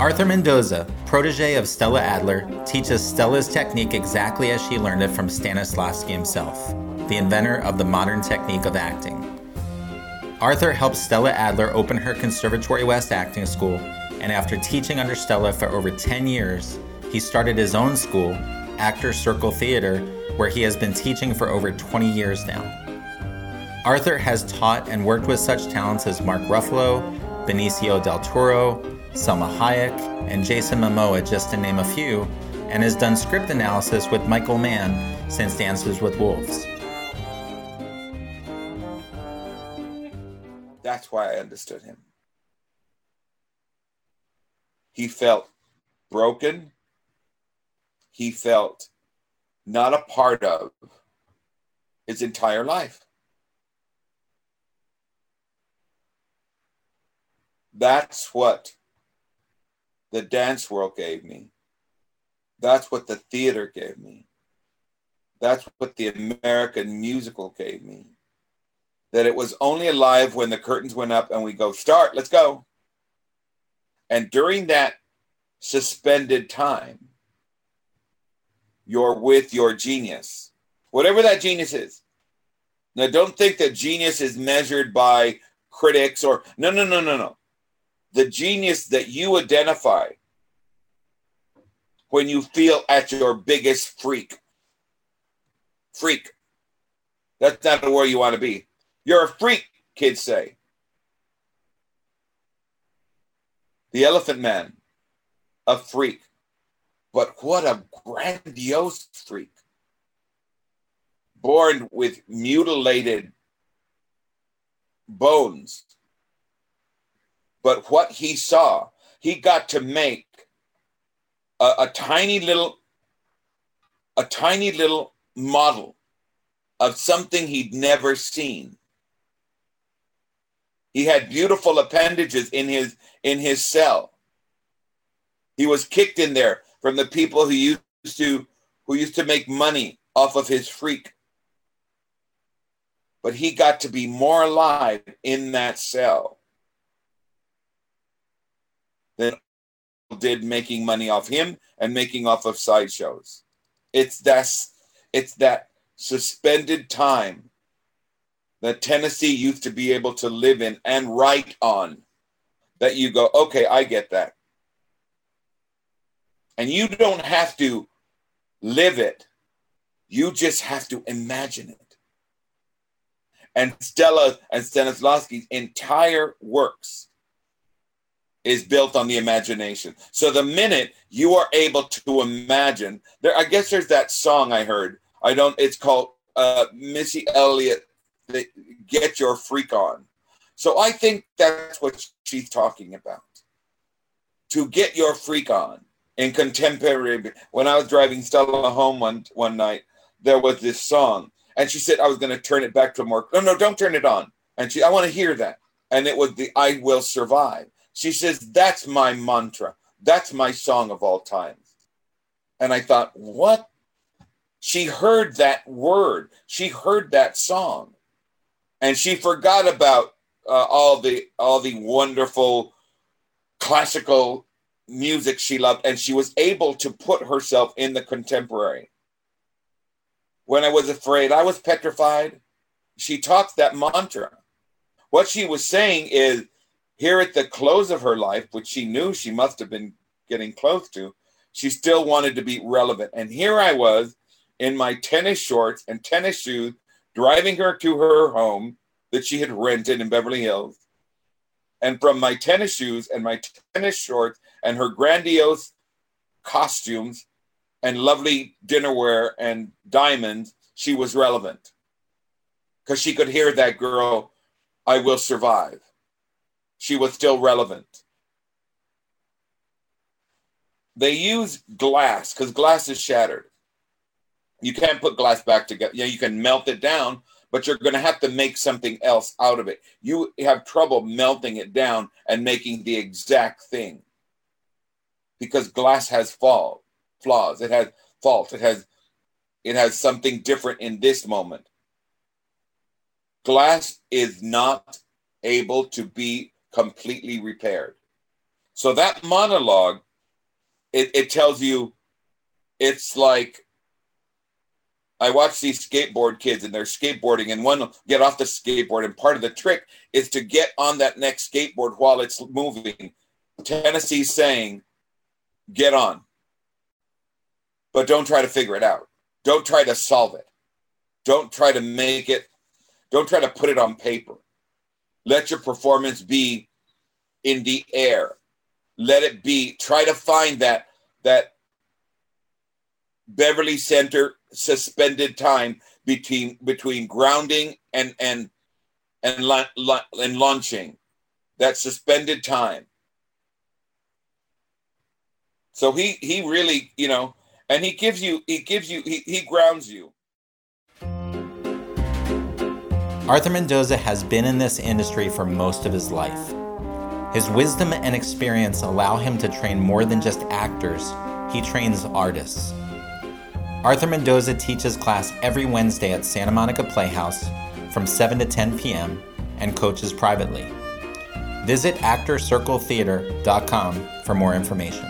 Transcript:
Arthur Mendoza, protege of Stella Adler, teaches Stella's technique exactly as she learned it from Stanislavski himself, the inventor of the modern technique of acting. Arthur helped Stella Adler open her Conservatory West acting school, and after teaching under Stella for over 10 years, he started his own school, Actor Circle Theater, where he has been teaching for over 20 years now. Arthur has taught and worked with such talents as Mark Ruffalo, Benicio del Toro, Salma Hayek, and Jason Momoa, just to name a few, and has done script analysis with Michael Mann since Dances with Wolves. That's why I understood him. He felt broken. He felt not a part of his entire life. That's what the dance world gave me. That's what the theater gave me. That's what the American musical gave me. That it was only alive when the curtains went up and we go, start, let's go. And during that suspended time, you're with your genius, whatever that genius is. Now, don't think that genius is measured by critics or no, no, no, no, no the genius that you identify when you feel at your biggest freak. Freak. That's not where you want to be. You're a freak, kids say. The Elephant Man, a freak. But what a grandiose freak. Born with mutilated bones but what he saw, he got to make a, a tiny little, a tiny little model of something he'd never seen. He had beautiful appendages in his in his cell. He was kicked in there from the people who used to who used to make money off of his freak. But he got to be more alive in that cell than did making money off him and making off of sideshows. It's that it's that suspended time that Tennessee used to be able to live in and write on that you go, okay, I get that. And you don't have to live it. You just have to imagine it. And Stella and Stanislavski's entire works is built on the imagination. So the minute you are able to imagine, there, I guess there's that song I heard. I don't. It's called uh, Missy Elliott. Get your freak on. So I think that's what she's talking about. To get your freak on in contemporary. When I was driving Stella home one one night, there was this song, and she said I was going to turn it back to more. No, no, don't turn it on. And she, I want to hear that. And it was the I Will Survive. She says, That's my mantra. That's my song of all time. And I thought, What? She heard that word. She heard that song. And she forgot about uh, all the all the wonderful classical music she loved and she was able to put herself in the contemporary when i was afraid i was petrified she talks that mantra what she was saying is here at the close of her life, which she knew she must have been getting close to, she still wanted to be relevant. And here I was in my tennis shorts and tennis shoes, driving her to her home that she had rented in Beverly Hills. And from my tennis shoes and my tennis shorts and her grandiose costumes and lovely dinnerware and diamonds, she was relevant. Because she could hear that girl, I will survive she was still relevant. They use glass because glass is shattered. You can't put glass back together. Yeah, you can melt it down, but you're going to have to make something else out of it. You have trouble melting it down and making the exact thing because glass has fall, flaws. It has faults. It has it has something different in this moment. Glass is not able to be completely repaired. So that monologue, it, it tells you it's like I watch these skateboard kids and they're skateboarding, and one get off the skateboard. And part of the trick is to get on that next skateboard while it's moving. Tennessee's saying, get on, but don't try to figure it out. Don't try to solve it. Don't try to make it, don't try to put it on paper. Let your performance be in the air. Let it be, try to find that, that Beverly Center suspended time between between grounding and and and and launching. That suspended time. So he he really you know and he gives you he gives you he, he grounds you arthur mendoza has been in this industry for most of his life his wisdom and experience allow him to train more than just actors he trains artists Arthur Mendoza teaches class every Wednesday at Santa Monica Playhouse from 7 to 10 p.m. and coaches privately. Visit ActorCircleTheater.com for more information.